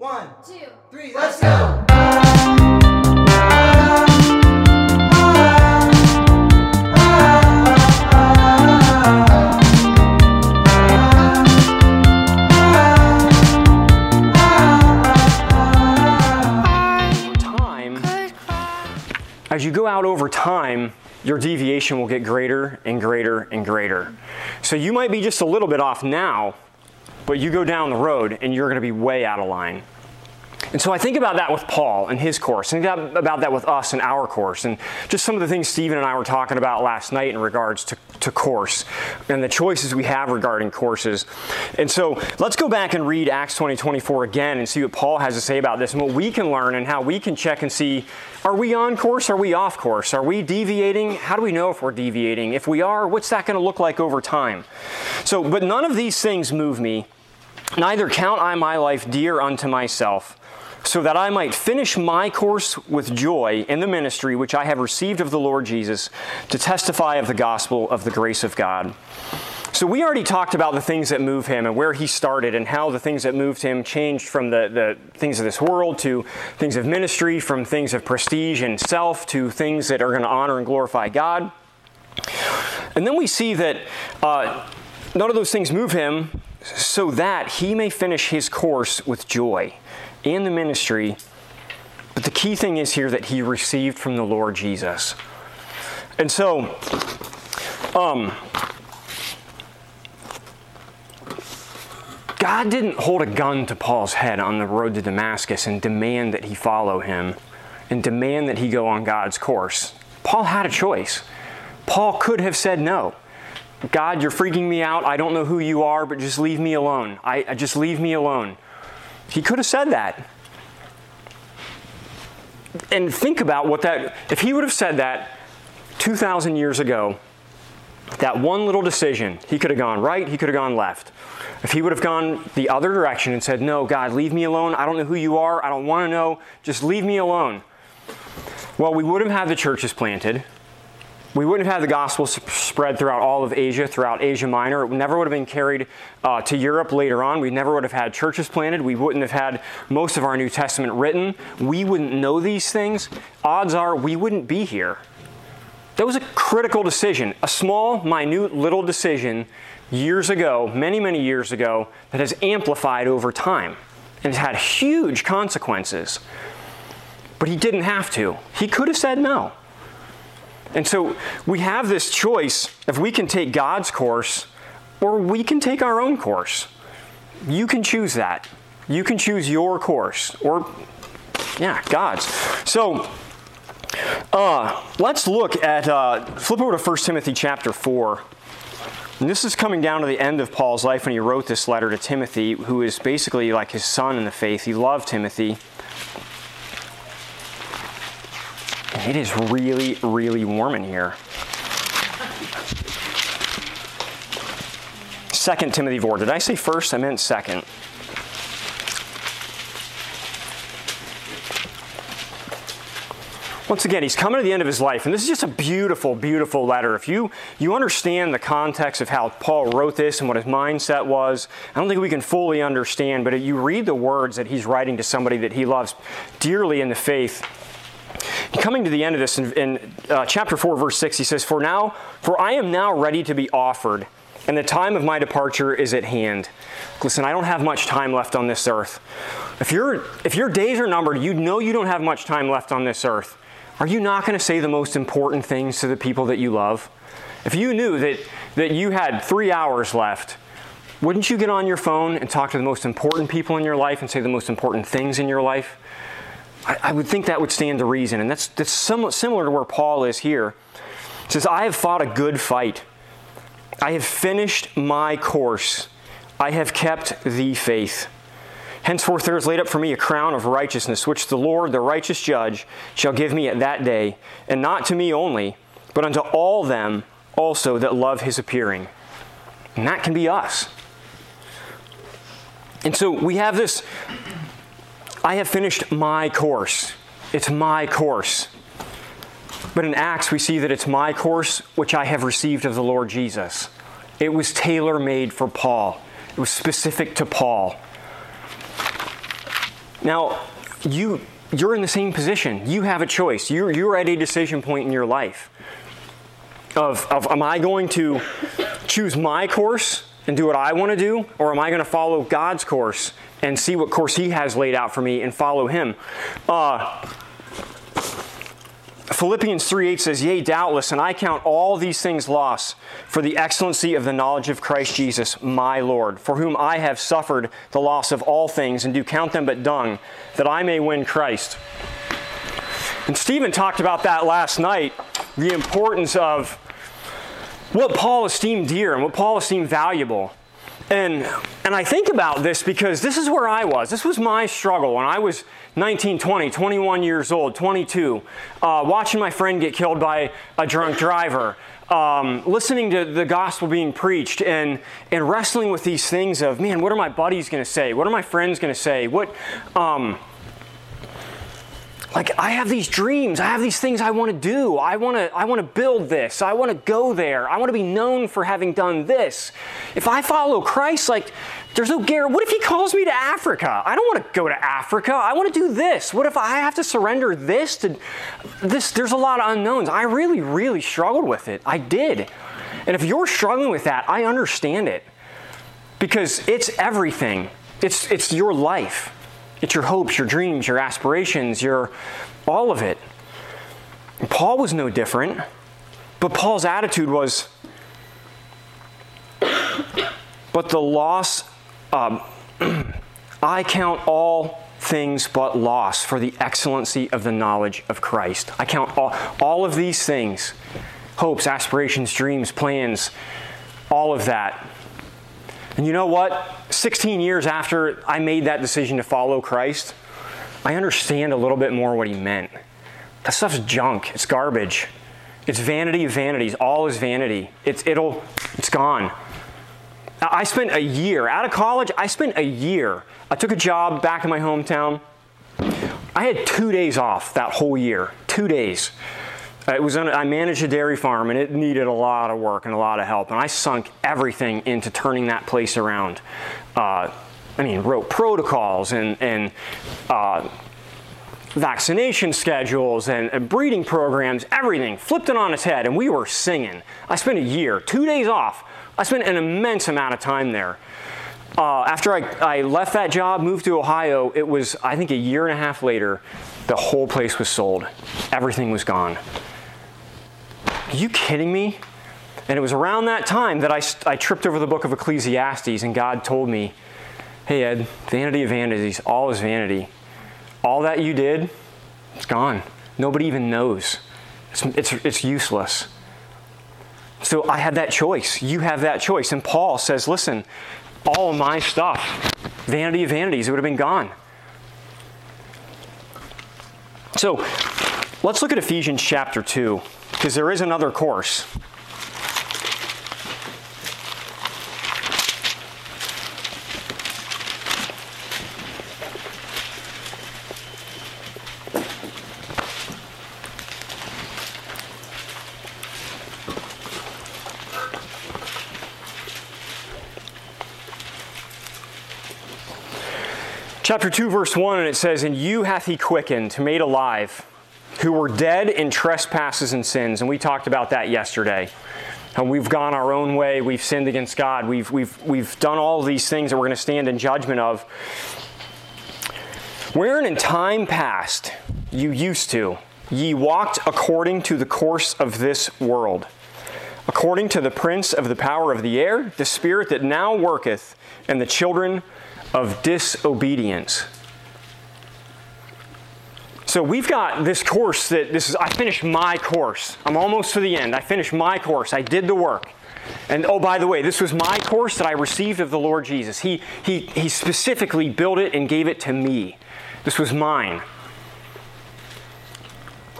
One, two, three, let's go! as you go out over time, your deviation will get greater and greater and greater. So you might be just a little bit off now, but you go down the road and you're going to be way out of line. And so I think about that with Paul and his course, and about that with us and our course, and just some of the things Stephen and I were talking about last night in regards to, to course and the choices we have regarding courses. And so let's go back and read Acts 20 24 again and see what Paul has to say about this and what we can learn and how we can check and see are we on course? Are we off course? Are we deviating? How do we know if we're deviating? If we are, what's that going to look like over time? So, but none of these things move me. Neither count I my life dear unto myself, so that I might finish my course with joy in the ministry which I have received of the Lord Jesus to testify of the gospel of the grace of God. So, we already talked about the things that move him and where he started and how the things that moved him changed from the, the things of this world to things of ministry, from things of prestige and self to things that are going to honor and glorify God. And then we see that uh, none of those things move him so that he may finish his course with joy in the ministry. But the key thing is here that he received from the Lord Jesus. And so, um, God didn't hold a gun to Paul's head on the road to Damascus and demand that he follow him and demand that he go on God's course. Paul had a choice. Paul could have said no. God, you're freaking me out. I don't know who you are, but just leave me alone. I, I just leave me alone. He could have said that. And think about what that, if he would have said that 2,000 years ago, that one little decision, he could have gone right, he could have gone left. If he would have gone the other direction and said, No, God, leave me alone. I don't know who you are. I don't want to know. Just leave me alone. Well, we wouldn't have had the churches planted. We wouldn't have had the gospel spread throughout all of Asia, throughout Asia Minor. It never would have been carried uh, to Europe later on. We never would have had churches planted. We wouldn't have had most of our New Testament written. We wouldn't know these things. Odds are we wouldn't be here. That was a critical decision, a small, minute little decision years ago, many, many years ago, that has amplified over time and has had huge consequences. But he didn't have to. He could have said no. And so we have this choice if we can take God's course or we can take our own course. You can choose that. You can choose your course or, yeah, God's. So uh, let's look at, uh, flip over to 1 Timothy chapter 4. And this is coming down to the end of Paul's life when he wrote this letter to Timothy, who is basically like his son in the faith. He loved Timothy. It is really, really warm in here. 2 Timothy 4. Did I say first? I meant second. Once again, he's coming to the end of his life, and this is just a beautiful, beautiful letter. If you, you understand the context of how Paul wrote this and what his mindset was, I don't think we can fully understand, but you read the words that he's writing to somebody that he loves dearly in the faith, coming to the end of this in, in uh, chapter 4 verse 6 he says for now for i am now ready to be offered and the time of my departure is at hand. Listen i don't have much time left on this earth. If your if your days are numbered you know you don't have much time left on this earth. Are you not going to say the most important things to the people that you love? If you knew that that you had three hours left wouldn't you get on your phone and talk to the most important people in your life and say the most important things in your life I, I would think that would stand to reason. And that's, that's somewhat similar to where Paul is here. He says, I have fought a good fight. I have finished my course. I have kept the faith. Henceforth there is laid up for me a crown of righteousness, which the Lord, the righteous judge, shall give me at that day, and not to me only, but unto all them also that love his appearing. And that can be us. And so we have this I have finished my course. It's my course. But in Acts, we see that it's my course which I have received of the Lord Jesus. It was tailor made for Paul, it was specific to Paul. Now, you you're in the same position. You have a choice. You're, you're at a decision point in your life of, of am I going to choose my course and do what I want to do, or am I going to follow God's course and see what course He has laid out for me and follow Him? Uh, Philippians 3:8 says, "Yea, doubtless, and I count all these things loss for the excellency of the knowledge of Christ Jesus, my Lord, for whom I have suffered the loss of all things, and do count them but dung, that I may win Christ." And Stephen talked about that last night, the importance of what Paul esteemed dear and what Paul esteemed valuable. And, and I think about this because this is where I was. This was my struggle when I was 19, 20, 21 years old, 22, uh, watching my friend get killed by a drunk driver, um, listening to the gospel being preached, and, and wrestling with these things of, man, what are my buddies going to say? What are my friends going to say? What, um, like I have these dreams, I have these things I want to do. I want to I want to build this. I want to go there. I want to be known for having done this. If I follow Christ, like there's no guarantee. What if he calls me to Africa? I don't want to go to Africa. I want to do this. What if I have to surrender this to this? There's a lot of unknowns. I really, really struggled with it. I did. And if you're struggling with that, I understand it. Because it's everything. It's it's your life. It's your hopes, your dreams, your aspirations, your all of it. Paul was no different. But Paul's attitude was, but the loss, um, I count all things but loss for the excellency of the knowledge of Christ. I count all, all of these things hopes, aspirations, dreams, plans, all of that. And you know what? 16 years after I made that decision to follow Christ, I understand a little bit more what he meant. That stuff's junk. It's garbage. It's vanity of vanities. All is vanity. It's it'll it's gone. I spent a year out of college. I spent a year. I took a job back in my hometown. I had two days off that whole year. Two days. It was I managed a dairy farm and it needed a lot of work and a lot of help. And I sunk everything into turning that place around. Uh, I mean, wrote protocols and, and uh, vaccination schedules and, and, breeding programs, everything, flipped it on its head, and we were singing. I spent a year, two days off. I spent an immense amount of time there. Uh, after I, I left that job, moved to Ohio, it was, I think, a year and a half later, the whole place was sold. Everything was gone. Are you kidding me? And it was around that time that I, I tripped over the book of Ecclesiastes, and God told me, Hey, Ed, vanity of vanities, all is vanity. All that you did, it's gone. Nobody even knows. It's, it's, it's useless. So I had that choice. You have that choice. And Paul says, Listen, all my stuff, vanity of vanities, it would have been gone. So let's look at Ephesians chapter 2 because there is another course. Chapter 2, verse 1, and it says, And you hath he quickened, made alive who were dead in trespasses and sins. And we talked about that yesterday. And we've gone our own way. We've sinned against God. We've, we've, we've done all these things that we're going to stand in judgment of. Wherein in time past you used to, ye walked according to the course of this world, according to the prince of the power of the air, the spirit that now worketh, and the children of disobedience so we've got this course that this is, I finished my course. I'm almost to the end. I finished my course. I did the work. And oh, by the way, this was my course that I received of the Lord Jesus. He, he, he specifically built it and gave it to me. This was mine.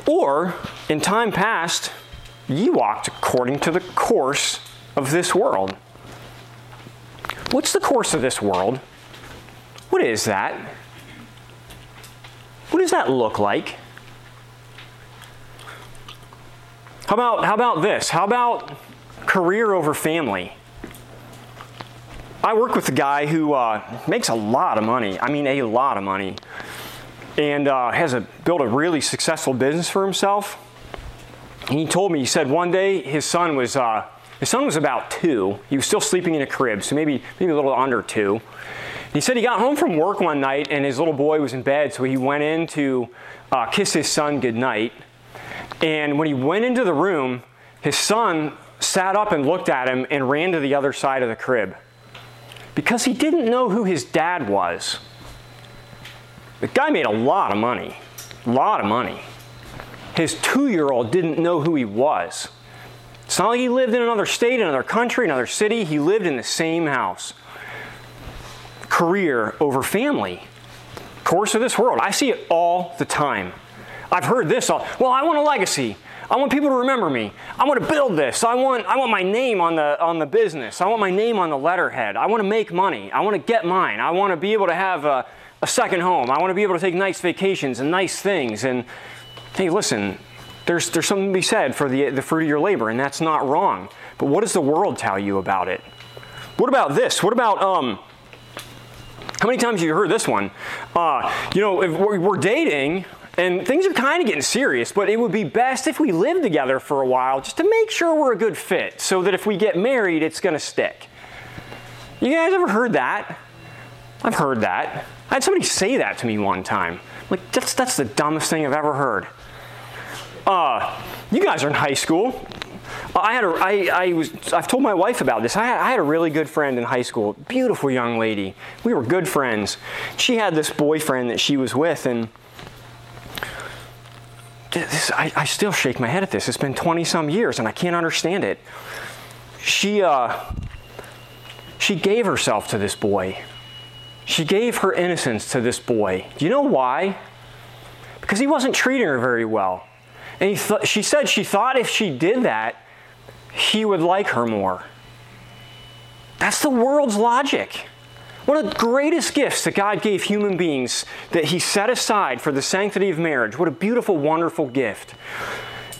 Or, in time past, ye walked according to the course of this world. What's the course of this world? What is that? What does that look like? How about, how about this? How about career over family? I work with a guy who uh, makes a lot of money. I mean, a lot of money, and uh, has a, built a really successful business for himself. And he told me, he said one day his son was uh, his son was about two. He was still sleeping in a crib, so maybe maybe a little under two. He said he got home from work one night and his little boy was in bed, so he went in to uh, kiss his son goodnight. And when he went into the room, his son sat up and looked at him and ran to the other side of the crib because he didn't know who his dad was. The guy made a lot of money, a lot of money. His two year old didn't know who he was. It's not like he lived in another state, another country, another city. He lived in the same house. Career over family. Course of this world. I see it all the time. I've heard this all. Well, I want a legacy. I want people to remember me. I want to build this. I want, I want my name on the, on the business. I want my name on the letterhead. I want to make money. I want to get mine. I want to be able to have a, a second home. I want to be able to take nice vacations and nice things. And hey, listen, there's, there's something to be said for the, the fruit of your labor, and that's not wrong. But what does the world tell you about it? What about this? What about, um, how many times have you heard this one? Uh, you know, if we're, dating, and things are kind of getting serious, but it would be best if we lived together for a while just to make sure we're a good fit so that if we get married, it's going to stick. You guys ever heard that? I've heard that. I had somebody say that to me one time. Like, that's, that's the dumbest thing I've ever heard. Uh, you guys are in high school. I had a, I, I was, I've told my wife about this. I had, I had a really good friend in high school, beautiful young lady. We were good friends. She had this boyfriend that she was with, and this, I, I, still shake my head at this. It's been 20 some years and I can't understand it. She, uh, she gave herself to this boy. She gave her innocence to this boy. Do you know why? Because he wasn't treating her very well. And th- she said she thought if she did that, he would like her more. That's the world's logic. One of the greatest gifts that God gave human beings that He set aside for the sanctity of marriage. What a beautiful, wonderful gift.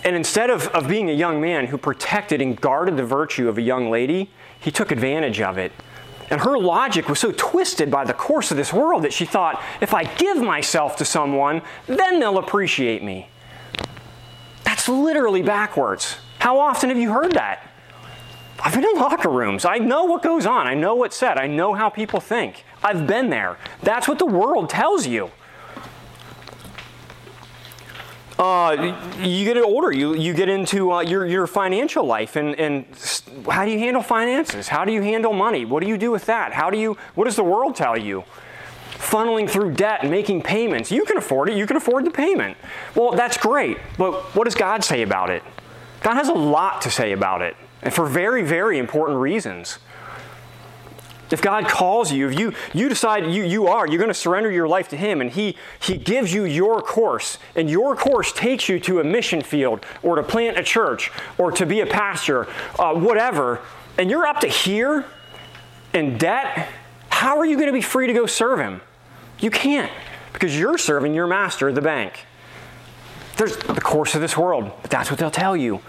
And instead of, of being a young man who protected and guarded the virtue of a young lady, he took advantage of it. And her logic was so twisted by the course of this world that she thought, if I give myself to someone, then they'll appreciate me. That's literally backwards. How often have you heard that? I've been in locker rooms. I know what goes on. I know what's said. I know how people think. I've been there. That's what the world tells you. Uh, you get older, you, you get into uh, your, your financial life, and, and how do you handle finances? How do you handle money? What do you do with that? How do you, what does the world tell you? Funneling through debt and making payments. You can afford it, you can afford the payment. Well, that's great, but what does God say about it? God has a lot to say about it and for very, very important reasons. If God calls you, if you, you decide you, you are, you're going to surrender your life to Him, and he, he gives you your course, and your course takes you to a mission field, or to plant a church, or to be a pastor, uh, whatever, and you're up to here in debt, how are you going to be free to go serve Him? You can't, because you're serving your master, the bank. There's the course of this world, but that's what they'll tell you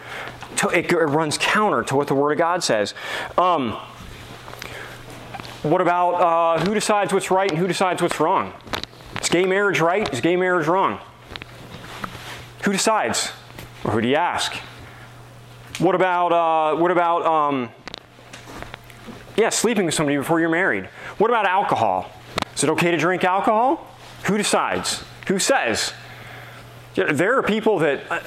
it, runs counter to what the Word of God says. Um, what about uh, who decides what's right and who decides what's wrong? Is gay marriage right? Is gay marriage wrong? Who decides? Or who do you ask? What about uh, what about um, yeah, sleeping with somebody before you're married? What about alcohol? Is it okay to drink alcohol? Who decides? Who says? There are people that uh,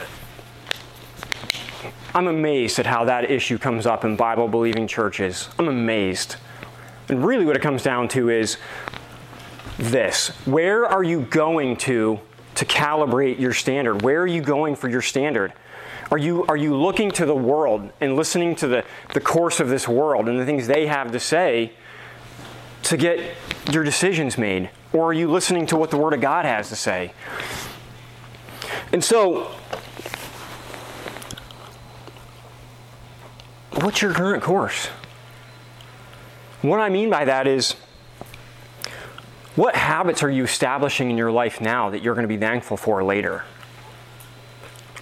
I'm amazed at how that issue comes up in Bible believing churches. I'm amazed. And really, what it comes down to is this where are you going to to calibrate your standard? Where are you going for your standard? Are you, are you looking to the world and listening to the, the course of this world and the things they have to say to get your decisions made? Or are you listening to what the Word of God has to say? And so, what's your current course? What I mean by that is, what habits are you establishing in your life now that you're going to be thankful for later?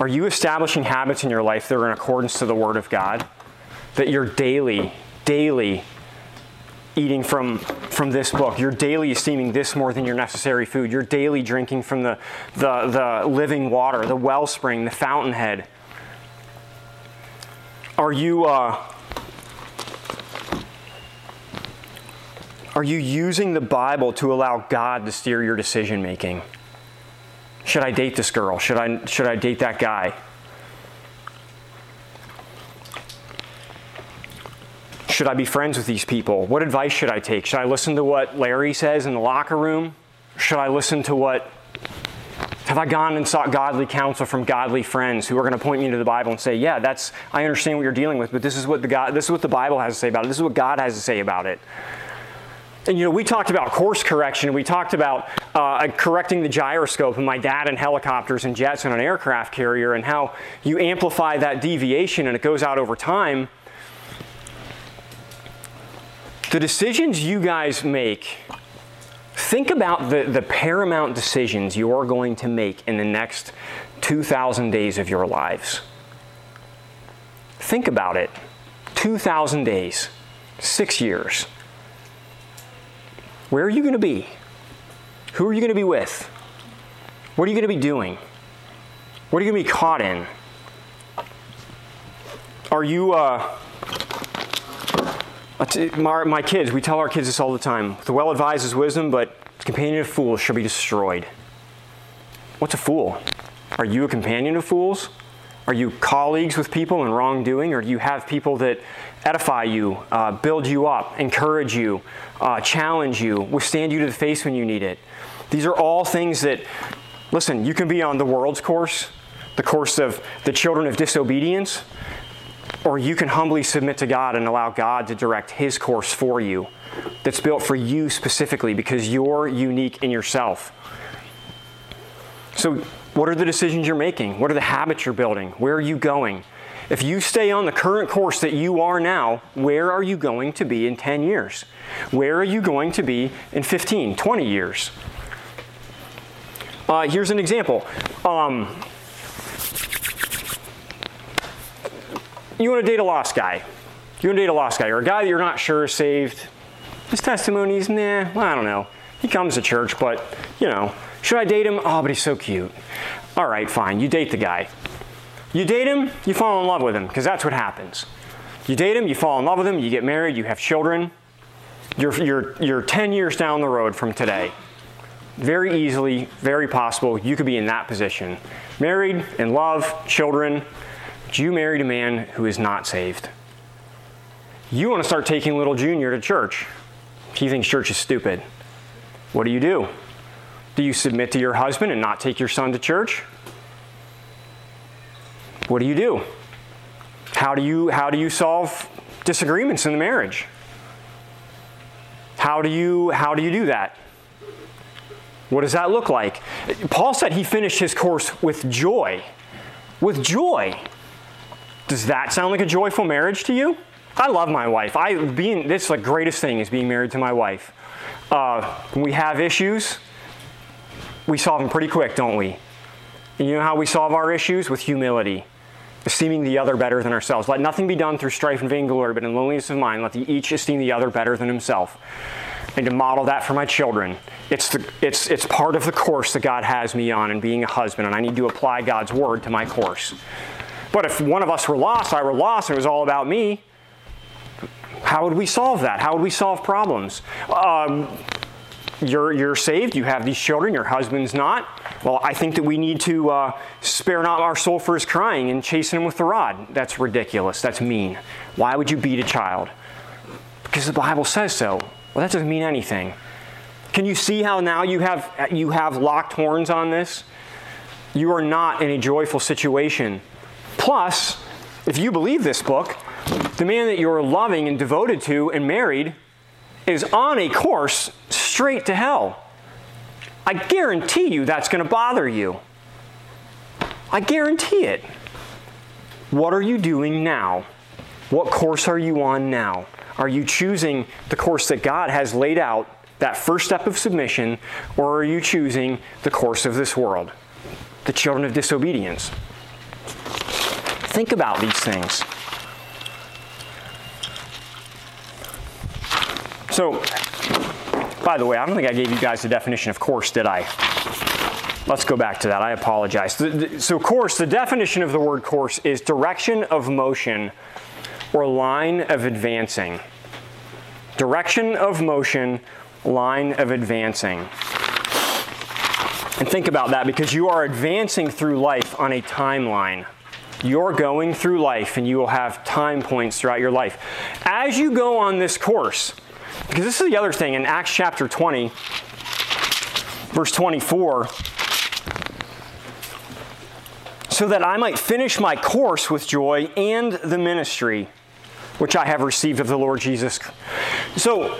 Are you establishing habits in your life that are in accordance to the Word of God? That you're daily, daily eating from, from this book. You're daily esteeming this more than your necessary food. You're daily drinking from the, the, the living water, the wellspring, the fountainhead. Are you, uh, are you using the Bible to allow God to steer your decision making? Should I date this girl? Should I, should I date that guy? Should I be friends with these people? What advice should I take? Should I listen to what Larry says in the locker room? Should I listen to what have I gone and sought godly counsel from godly friends who are going to point me to the Bible and say, "Yeah, that's I understand what you're dealing with, but this is what the God, this is what the Bible has to say about it. This is what God has to say about it." And you know, we talked about course correction. We talked about uh, correcting the gyroscope and my dad in helicopters and jets and an aircraft carrier, and how you amplify that deviation and it goes out over time. The decisions you guys make, think about the, the paramount decisions you're going to make in the next 2,000 days of your lives. Think about it 2,000 days, six years. Where are you going to be? Who are you going to be with? What are you going to be doing? What are you going to be caught in? Are you, uh, my, my kids, we tell our kids this all the time. The well advised is wisdom, but the companion of fools shall be destroyed. What's a fool? Are you a companion of fools? Are you colleagues with people in wrongdoing, or do you have people that edify you, uh, build you up, encourage you, uh, challenge you, withstand you to the face when you need it? These are all things that, listen, you can be on the world's course, the course of the children of disobedience, or you can humbly submit to God and allow God to direct His course for you that's built for you specifically because you're unique in yourself. So, what are the decisions you're making? What are the habits you're building? Where are you going? If you stay on the current course that you are now, where are you going to be in 10 years? Where are you going to be in 15, 20 years? Uh, here's an example. Um, you want to date a lost guy. You want to date a lost guy, or a guy that you're not sure is saved. His testimony's, nah, well, I don't know. He comes to church, but, you know, should I date him? Oh, but he's so cute. All right, fine. You date the guy. You date him, you fall in love with him, because that's what happens. You date him, you fall in love with him, you get married, you have children. You're, you're, you're 10 years down the road from today. Very easily, very possible, you could be in that position. Married, in love, children, you married a man who is not saved. You want to start taking little Junior to church. He thinks church is stupid. What do you do? Do you submit to your husband and not take your son to church? What do you do? How do you, how do you solve disagreements in the marriage? How do you, how do you do that? What does that look like? Paul said he finished his course with joy. With joy. Does that sound like a joyful marriage to you? I love my wife. I being this is the greatest thing is being married to my wife. Uh, when we have issues, we solve them pretty quick, don't we? And you know how we solve our issues? With humility, esteeming the other better than ourselves. Let nothing be done through strife and vainglory, but in loneliness of mind, let the each esteem the other better than himself. And to model that for my children. It's, the, it's, it's part of the course that God has me on in being a husband, and I need to apply God's word to my course. But if one of us were lost, I were lost, and it was all about me, how would we solve that? How would we solve problems? Um, you're, you're saved, you have these children, your husband's not. Well, I think that we need to uh, spare not our soul for his crying and chasten him with the rod. That's ridiculous. That's mean. Why would you beat a child? Because the Bible says so. Well, that doesn't mean anything. Can you see how now you have, you have locked horns on this? You are not in a joyful situation Plus, if you believe this book, the man that you're loving and devoted to and married is on a course straight to hell. I guarantee you that's going to bother you. I guarantee it. What are you doing now? What course are you on now? Are you choosing the course that God has laid out, that first step of submission, or are you choosing the course of this world, the children of disobedience? Think about these things. So, by the way, I don't think I gave you guys the definition of course, did I? Let's go back to that. I apologize. So, course, the definition of the word course is direction of motion or line of advancing. Direction of motion, line of advancing. And think about that because you are advancing through life on a timeline. You're going through life and you will have time points throughout your life. As you go on this course, because this is the other thing in Acts chapter 20, verse 24 so that I might finish my course with joy and the ministry which I have received of the Lord Jesus. So,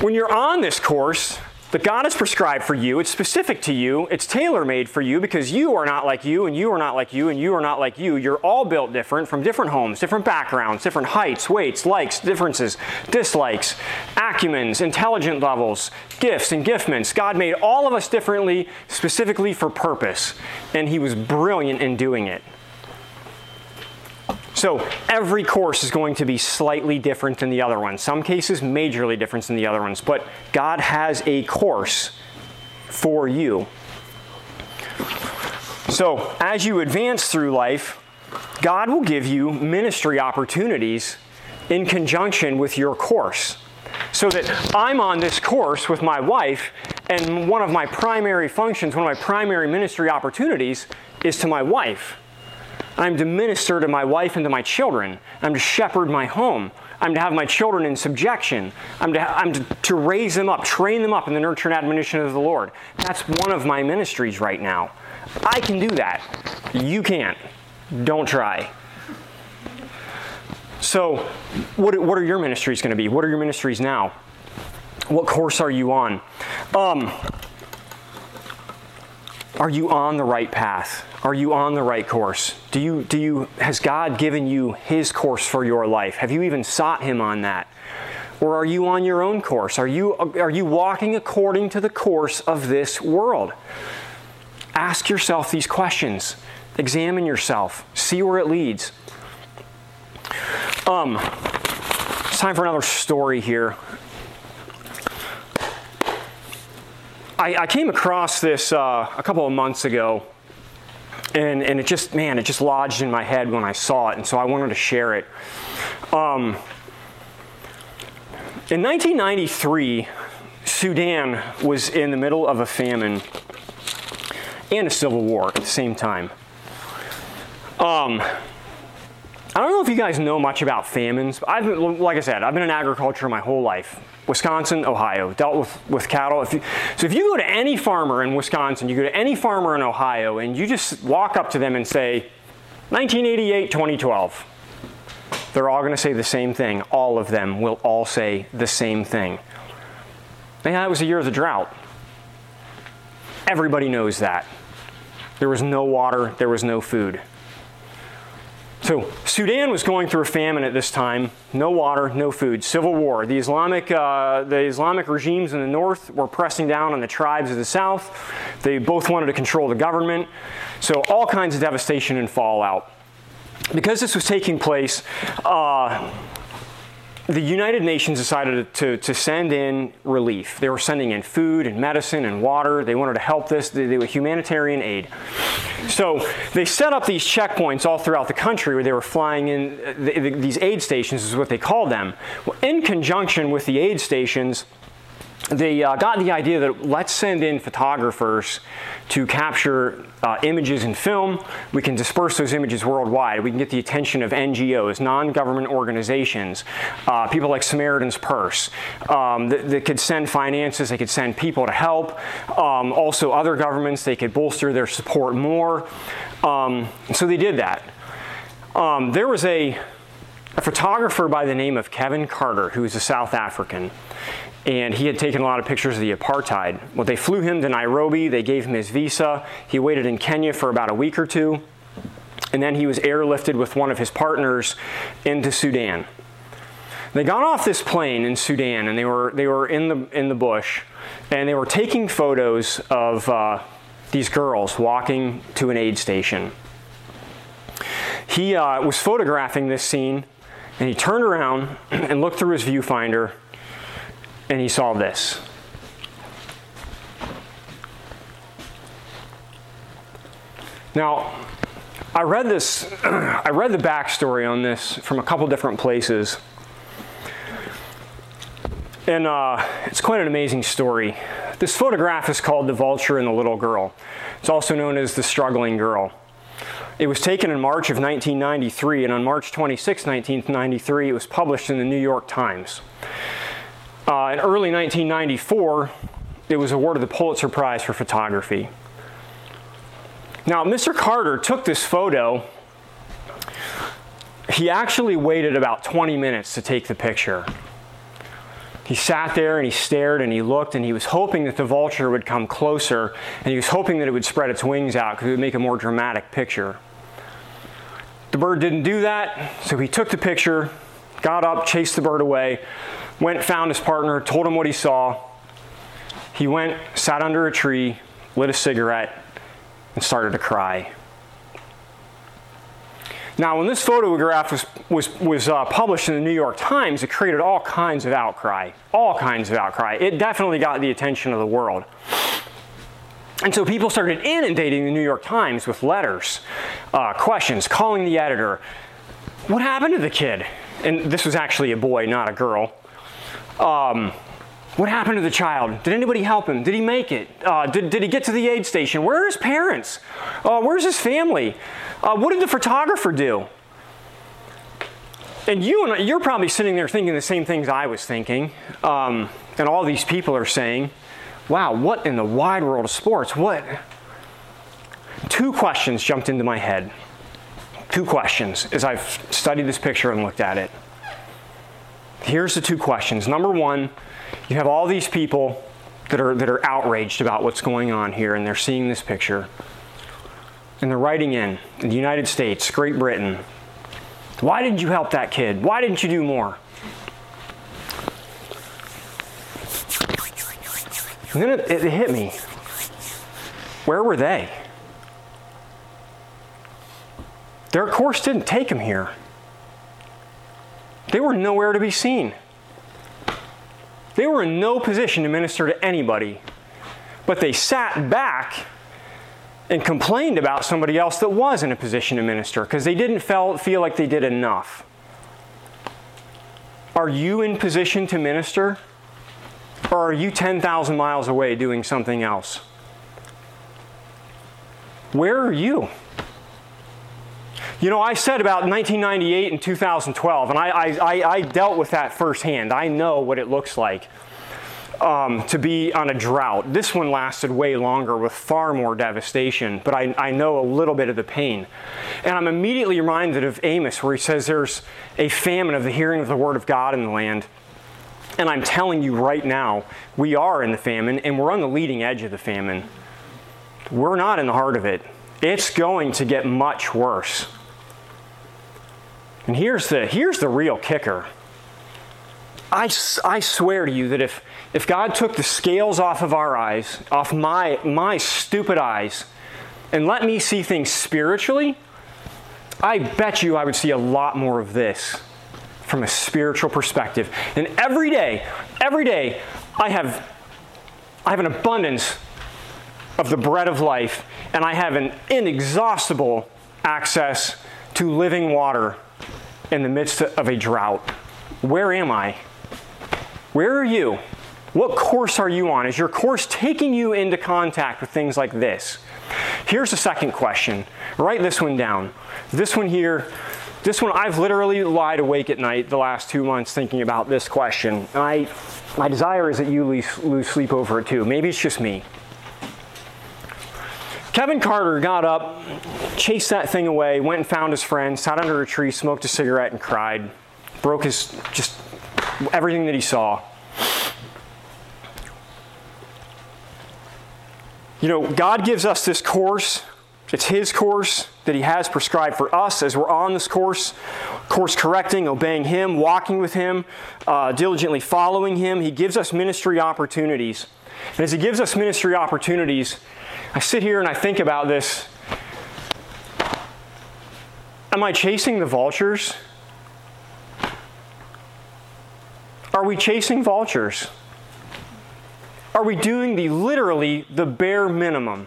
when you're on this course, that God has prescribed for you. It's specific to you. It's tailor made for you because you are not like you, and you are not like you, and you are not like you. You're all built different from different homes, different backgrounds, different heights, weights, likes, differences, dislikes, acumens, intelligent levels, gifts, and giftments. God made all of us differently, specifically for purpose, and He was brilliant in doing it. So every course is going to be slightly different than the other one. Some cases, majorly different than the other ones. But God has a course for you. So as you advance through life, God will give you ministry opportunities in conjunction with your course. So that I'm on this course with my wife, and one of my primary functions, one of my primary ministry opportunities is to my wife. I'm to minister to my wife and to my children. I'm to shepherd my home. I'm to have my children in subjection. I'm, to, I'm to, to raise them up, train them up in the nurture and admonition of the Lord. That's one of my ministries right now. I can do that. You can't. Don't try. So, what, what are your ministries going to be? What are your ministries now? What course are you on? Um, are you on the right path? Are you on the right course? Do you, do you, has God given you His course for your life? Have you even sought Him on that? Or are you on your own course? Are you, are you walking according to the course of this world? Ask yourself these questions. Examine yourself. See where it leads. Um, it's time for another story here. I, I came across this uh, a couple of months ago, and, and it just, man, it just lodged in my head when I saw it, and so I wanted to share it. Um, in 1993, Sudan was in the middle of a famine and a civil war at the same time. Um, I don't know if you guys know much about famines. I've like I said, I've been in agriculture my whole life. Wisconsin, Ohio, dealt with, with cattle. If you, so if you go to any farmer in Wisconsin, you go to any farmer in Ohio, and you just walk up to them and say, 1988, 2012, they're all going to say the same thing. All of them will all say the same thing. And that was a year of the drought. Everybody knows that. There was no water, there was no food. So Sudan was going through a famine at this time. No water, no food, civil war. The Islamic, uh, the Islamic regimes in the north were pressing down on the tribes of the south. They both wanted to control the government. So all kinds of devastation and fallout. Because this was taking place, uh, the United Nations decided to, to send in relief. They were sending in food and medicine and water. They wanted to help this. They, they were humanitarian aid. So they set up these checkpoints all throughout the country where they were flying in. Uh, the, the, these aid stations is what they called them. Well, in conjunction with the aid stations, they uh, got the idea that let's send in photographers to capture uh, images in film. We can disperse those images worldwide. We can get the attention of NGOs, non government organizations, uh, people like Samaritan's Purse um, that, that, could send finances, they could send people to help. Um, also, other governments, they could bolster their support more. Um, so they did that. Um, there was a, a photographer by the name of Kevin Carter, who is a South African and he had taken a lot of pictures of the apartheid. Well, they flew him to Nairobi, they gave him his visa. He waited in Kenya for about a week or two, and then he was airlifted with one of his partners into Sudan. They got off this plane in Sudan, and they were they were in the in the bush, and they were taking photos of uh, these girls walking to an aid station. He uh, was photographing this scene, and he turned around and looked through his viewfinder and he saw this. Now, I read this, I read the backstory on this from a couple different places. And uh, it's quite an amazing story. This photograph is called The Vulture and the Little Girl. It's also known as The Struggling Girl. It was taken in March of 1993, and on March 26, 1993, it was published in the New York Times. Uh, in early 1994, it was awarded the Pulitzer Prize for photography. Now, Mr. Carter took this photo. He actually waited about 20 minutes to take the picture. He sat there and he stared and he looked and he was hoping that the vulture would come closer and he was hoping that it would spread its wings out because it would make a more dramatic picture. The bird didn't do that, so he took the picture, got up, chased the bird away, went, found his partner, told him what he saw. He went, sat under a tree, lit a cigarette, and started to cry. Now, when this photograph was, was, was uh, published in the New York Times, it created all kinds of outcry. All kinds of outcry. It definitely got the attention of the world. And so people started inundating the New York Times with letters, uh, questions, calling the editor. What happened to the kid? And this was actually a boy, not a girl. Um, what happened to the child? Did anybody help him? Did he make it? Uh, did, did he get to the aid station? Where are his parents? Uh, where's his family? Uh, what did the photographer do? And you and you're probably sitting there thinking the same things I was thinking, um, and all these people are saying, "Wow, what in the wide world of sports? What?" Two questions jumped into my head. Two questions as I've studied this picture and looked at it. Here's the two questions. Number one, you have all these people that are that are outraged about what's going on here, and they're seeing this picture and they're writing in, the United States, Great Britain, why didn't you help that kid? Why didn't you do more? And then it, it hit me. Where were they? Their course didn't take them here. They were nowhere to be seen. They were in no position to minister to anybody. But they sat back and complained about somebody else that was in a position to minister because they didn't feel, feel like they did enough. Are you in position to minister? Or are you 10,000 miles away doing something else? Where are you? You know, I said about 1998 and 2012, and I, I, I, dealt with that firsthand. I know what it looks like um, to be on a drought. This one lasted way longer with far more devastation, but I, I know a little bit of the pain. And I'm immediately reminded of Amos, where he says there's a famine of the hearing of the word of God in the land. And I'm telling you right now, we are in the famine, and we're on the leading edge of the famine. We're not in the heart of it. It's going to get much worse. And here's the, here's the real kicker. I, I swear to you that if, if God took the scales off of our eyes, off my, my stupid eyes, and let me see things spiritually, I bet you I would see a lot more of this from a spiritual perspective. And every day, every day, I have, I have an abundance of the bread of life, and I have an inexhaustible access to living water in the midst of a drought. Where am I? Where are you? What course are you on? Is your course taking you into contact with things like this? Here's the second question. Write this one down. This one here, this one I've literally lied awake at night the last two months thinking about this question. And I, my desire is that you lose, lose sleep over it too. Maybe it's just me. Kevin Carter got up, chased that thing away, went and found his friend, sat under a tree, smoked a cigarette, and cried. Broke his just everything that he saw. You know, God gives us this course. It's His course that He has prescribed for us as we're on this course, course correcting, obeying Him, walking with Him, uh, diligently following Him. He gives us ministry opportunities. And as He gives us ministry opportunities, I sit here and I think about this. Am I chasing the vultures? Are we chasing vultures? Are we doing the literally the bare minimum?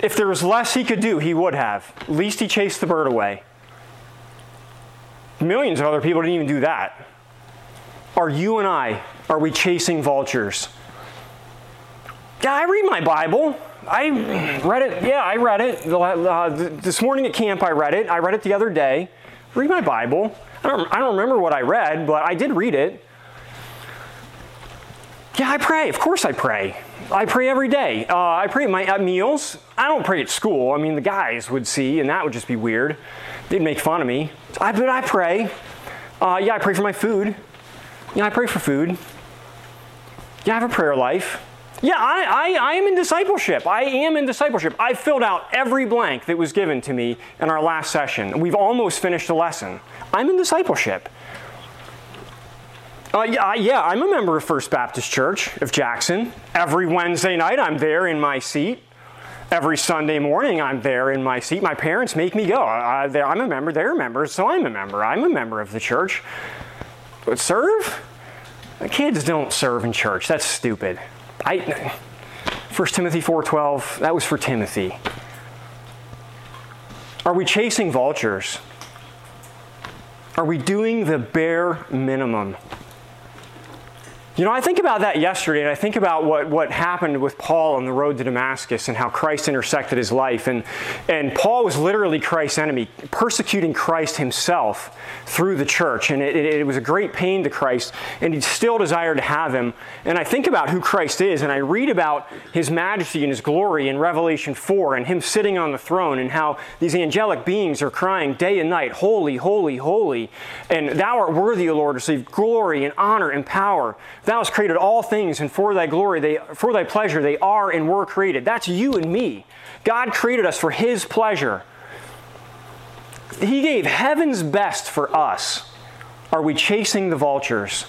If there was less he could do, he would have. At least he chased the bird away. Millions of other people didn't even do that. Are you and I, are we chasing vultures? Yeah, I read my Bible. I read it. Yeah, I read it. Uh, this morning at camp, I read it. I read it the other day. Read my Bible. I don't, I don't remember what I read, but I did read it. Yeah, I pray. Of course I pray. I pray every day. Uh, I pray at my at meals. I don't pray at school. I mean, the guys would see, and that would just be weird. They'd make fun of me. I, but I pray. Uh, yeah, I pray for my food. Yeah, I pray for food. Yeah, I have a prayer life. Yeah, I, I, I am in discipleship. I am in discipleship. I filled out every blank that was given to me in our last session. We've almost finished the lesson. I'm in discipleship. Uh, yeah, yeah, I'm a member of First Baptist Church of Jackson. Every Wednesday night, I'm there in my seat. Every Sunday morning, I'm there in my seat. My parents make me go. I, I'm a member, they're members, so I'm a member. I'm a member of the church. But serve? Kids don't serve in church. That's stupid. I 1 Timothy 4:12, that was for Timothy. Are we chasing vultures? Are we doing the bare minimum? You know, I think about that yesterday, and I think about what, what happened with Paul on the road to Damascus and how Christ intersected his life. And, and Paul was literally Christ's enemy, persecuting Christ himself through the church. And it, it, it was a great pain to Christ, and he still desired to have him. And I think about who Christ is, and I read about his majesty and his glory in Revelation 4, and him sitting on the throne, and how these angelic beings are crying day and night, Holy, holy, holy. And thou art worthy, O Lord, to receive glory and honor and power Thou hast created all things, and for thy glory, they, for thy pleasure, they are and were created. That's you and me. God created us for his pleasure. He gave heaven's best for us. Are we chasing the vultures?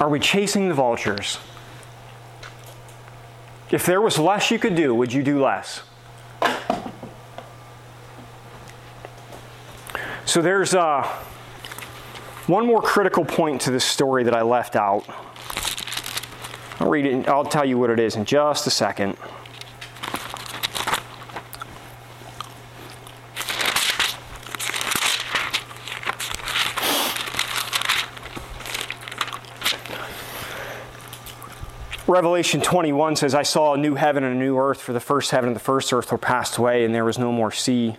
Are we chasing the vultures? If there was less you could do, would you do less? So there's uh, one more critical point to this story that I left out. I'll read it, I'll tell you what it is in just a second. Revelation 21 says, I saw a new heaven and a new earth, for the first heaven and the first earth were passed away, and there was no more sea.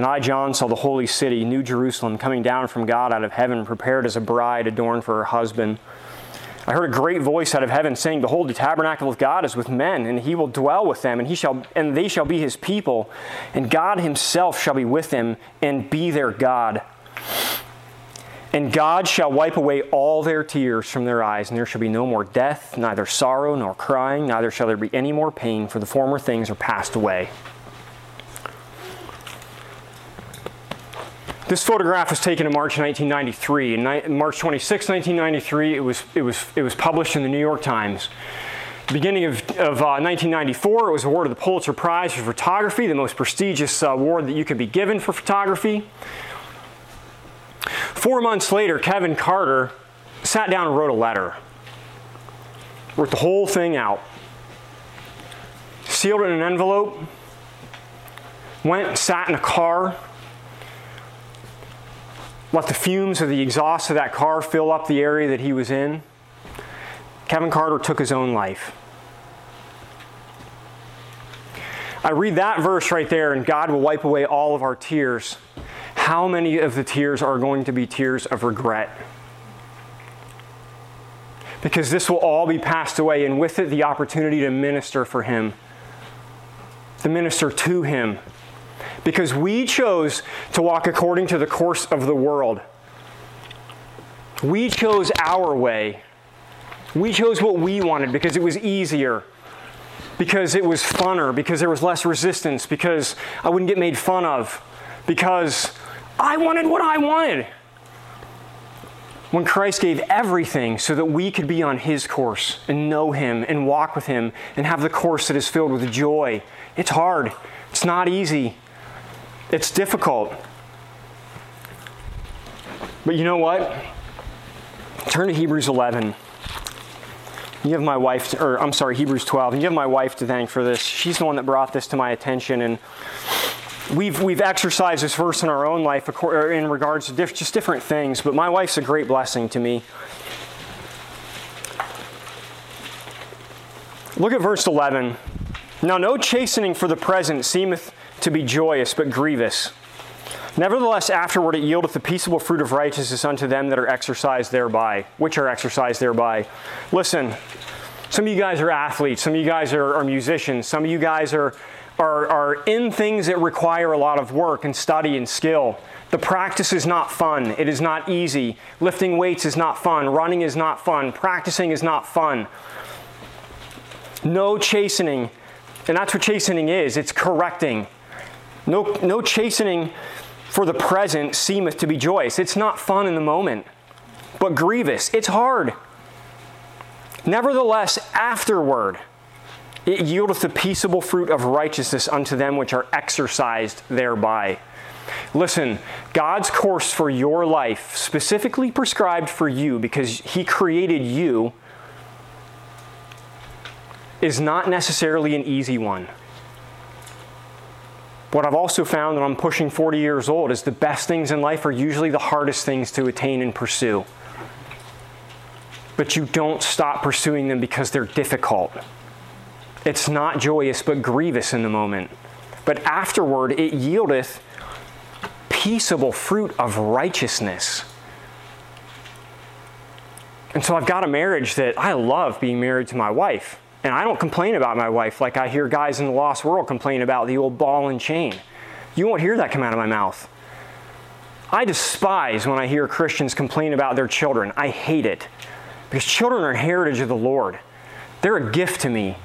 And I, John, saw the holy city, New Jerusalem, coming down from God out of heaven, prepared as a bride adorned for her husband. I heard a great voice out of heaven saying, Behold, the tabernacle of God is with men, and he will dwell with them, and he shall and they shall be his people, and God himself shall be with them and be their God. And God shall wipe away all their tears from their eyes, and there shall be no more death, neither sorrow nor crying, neither shall there be any more pain, for the former things are passed away. This photograph was taken in March 1993. In March 26, 1993, it was, it was, it was published in the New York Times. Beginning of, of uh, 1994, it was awarded the Pulitzer Prize for photography, the most prestigious uh, award that you could be given for photography. Four months later, Kevin Carter sat down and wrote a letter. Wrote the whole thing out. Sealed it in an envelope. Went, sat in a car let the fumes of the exhaust of that car fill up the area that he was in. Kevin Carter took his own life. I read that verse right there, and God will wipe away all of our tears. How many of the tears are going to be tears of regret? Because this will all be passed away, and with it, the opportunity to minister for Him, to minister to Him, because we chose to walk according to the course of the world. We chose our way. We chose what we wanted because it was easier, because it was funner, because there was less resistance, because I wouldn't get made fun of, because I wanted what I wanted. When Christ gave everything so that we could be on His course and know Him and walk with Him and have the course that is filled with joy. It's hard, it's not easy. It's difficult. But you know what? Turn to Hebrews 11. You have my wife, or I'm sorry, Hebrews 12, you have my wife to thank for this. She's the one that brought this to my attention, and we've we've exercised this verse in our own life in regards to diff, just different things. But my wife's a great blessing to me. Look at verse 11. Now, no chastening for the present seemeth to be joyous, but grievous. Nevertheless, afterward it yieldeth the peaceable fruit of righteousness unto them that are exercised thereby, which are exercised thereby. Listen, some of you guys are athletes, some of you guys are, are musicians, some of you guys are, are, are in things that require a lot of work and study and skill. The practice is not fun. It is not easy. Lifting weights is not fun. Running is not fun. Practicing is not fun. No chastening. And that's what chastening is it's correcting. No, no chastening for the present seemeth to be joyous. It's not fun in the moment, but grievous. It's hard. Nevertheless, afterward, it yieldeth the peaceable fruit of righteousness unto them which are exercised thereby. Listen, God's course for your life, specifically prescribed for you because He created you, is not necessarily an easy one. What I've also found when I'm pushing 40 years old is the best things in life are usually the hardest things to attain and pursue. But you don't stop pursuing them because they're difficult. It's not joyous but grievous in the moment. But afterward it yieldeth peaceable fruit of righteousness. And so I've got a marriage that I love being married to my wife. And I don't complain about my wife like I hear guys in the lost world complain about the old ball and chain. You won't hear that come out of my mouth. I despise when I hear Christians complain about their children. I hate it. Because children are heritage of the Lord. They're a gift to me.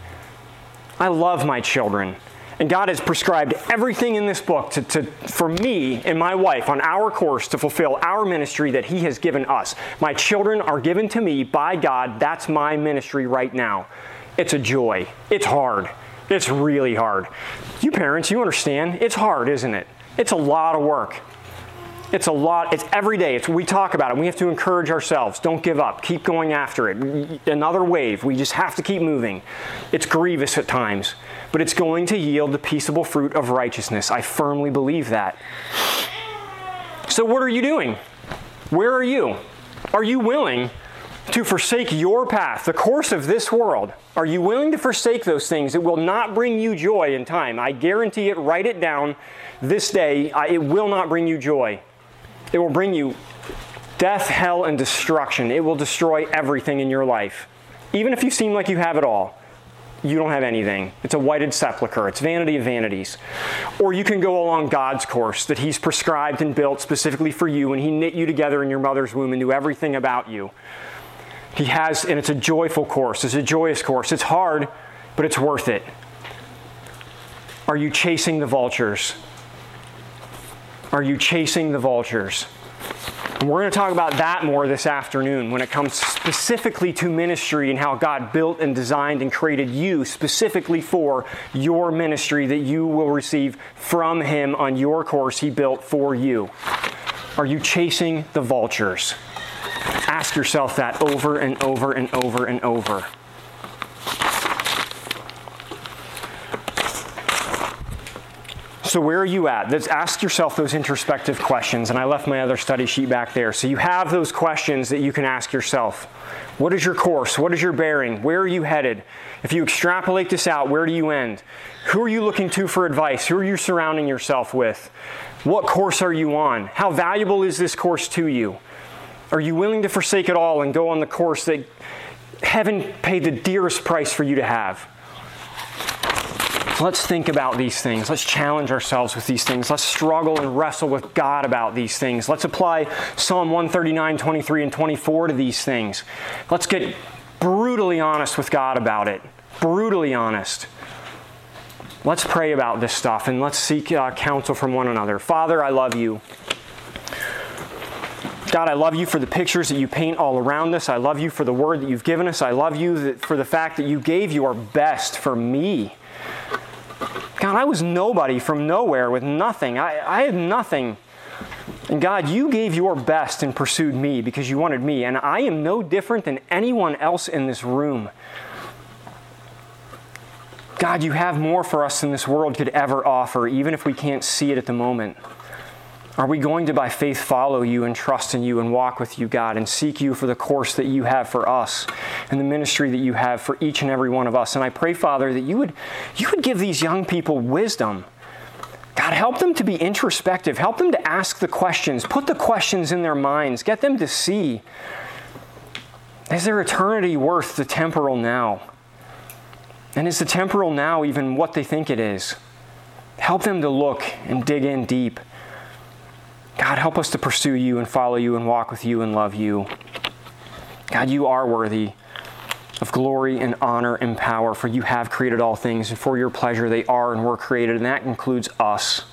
I love my children. And God has prescribed everything in this book to, to, for me and my wife on our course to fulfill our ministry that He has given us. My children are given to me by God. That's my ministry right now. It's a joy. It's hard. It's really hard. You parents, you understand. It's hard, isn't it? It's a lot of work. It's a lot. It's every day. It's we talk about it. We have to encourage ourselves. Don't give up. Keep going after it. Another wave. We just have to keep moving. It's grievous at times, but it's going to yield the peaceable fruit of righteousness. I firmly believe that. So what are you doing? Where are you? Are you willing to forsake your path, the course of this world? Are you willing to forsake those things that will not bring you joy in time? I guarantee it. Write it down this day. It will not bring you joy. It will bring you death, hell, and destruction. It will destroy everything in your life. Even if you seem like you have it all, you don't have anything. It's a whited sepulchre. It's vanity of vanities. Or you can go along God's course that He's prescribed and built specifically for you, and He knit you together in your mother's womb and knew everything about you. He has, and it's a joyful course. It's a joyous course. It's hard, but it's worth it. Are you chasing the vultures? Are you chasing the vultures? And we're going to talk about that more this afternoon when it comes specifically to ministry and how God built and designed and created you specifically for your ministry that you will receive from Him on your course He built for you. Are you chasing the vultures? Ask yourself that over and over and over and over. So, where are you at? Let's ask yourself those introspective questions. And I left my other study sheet back there. So, you have those questions that you can ask yourself. What is your course? What is your bearing? Where are you headed? If you extrapolate this out, where do you end? Who are you looking to for advice? Who are you surrounding yourself with? What course are you on? How valuable is this course to you? Are you willing to forsake it all and go on the course that heaven paid the dearest price for you to have? Let's think about these things. Let's challenge ourselves with these things. Let's struggle and wrestle with God about these things. Let's apply Psalm 139, 23, and 24 to these things. Let's get brutally honest with God about it. Brutally honest. Let's pray about this stuff and let's seek uh, counsel from one another. Father, I love you. God, I love you for the pictures that you paint all around us. I love you for the word that you've given us. I love you for the fact that you gave your best for me. God, I was nobody from nowhere with nothing. I, I had nothing. And God, you gave your best and pursued me because you wanted me, and I am no different than anyone else in this room. God, you have more for us than this world could ever offer, even if we can't see it at the moment. Are we going to, by faith, follow you and trust in you and walk with you, God, and seek you for the course that you have for us and the ministry that you have for each and every one of us? And I pray, Father, that you would, you would give these young people wisdom. God, help them to be introspective. Help them to ask the questions. Put the questions in their minds. Get them to see is their eternity worth the temporal now? And is the temporal now even what they think it is? Help them to look and dig in deep. God, help us to pursue you and follow you and walk with you and love you. God, you are worthy of glory and honor and power, for you have created all things, and for your pleasure they are and were created, and that includes us.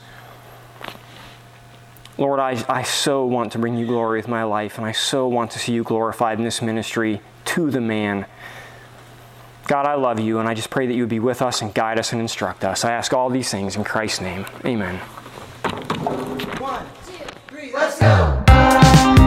Lord, I, I so want to bring you glory with my life, and I so want to see you glorified in this ministry to the man. God, I love you, and I just pray that you would be with us and guide us and instruct us. I ask all these things in Christ's name. Amen. One, Let's go.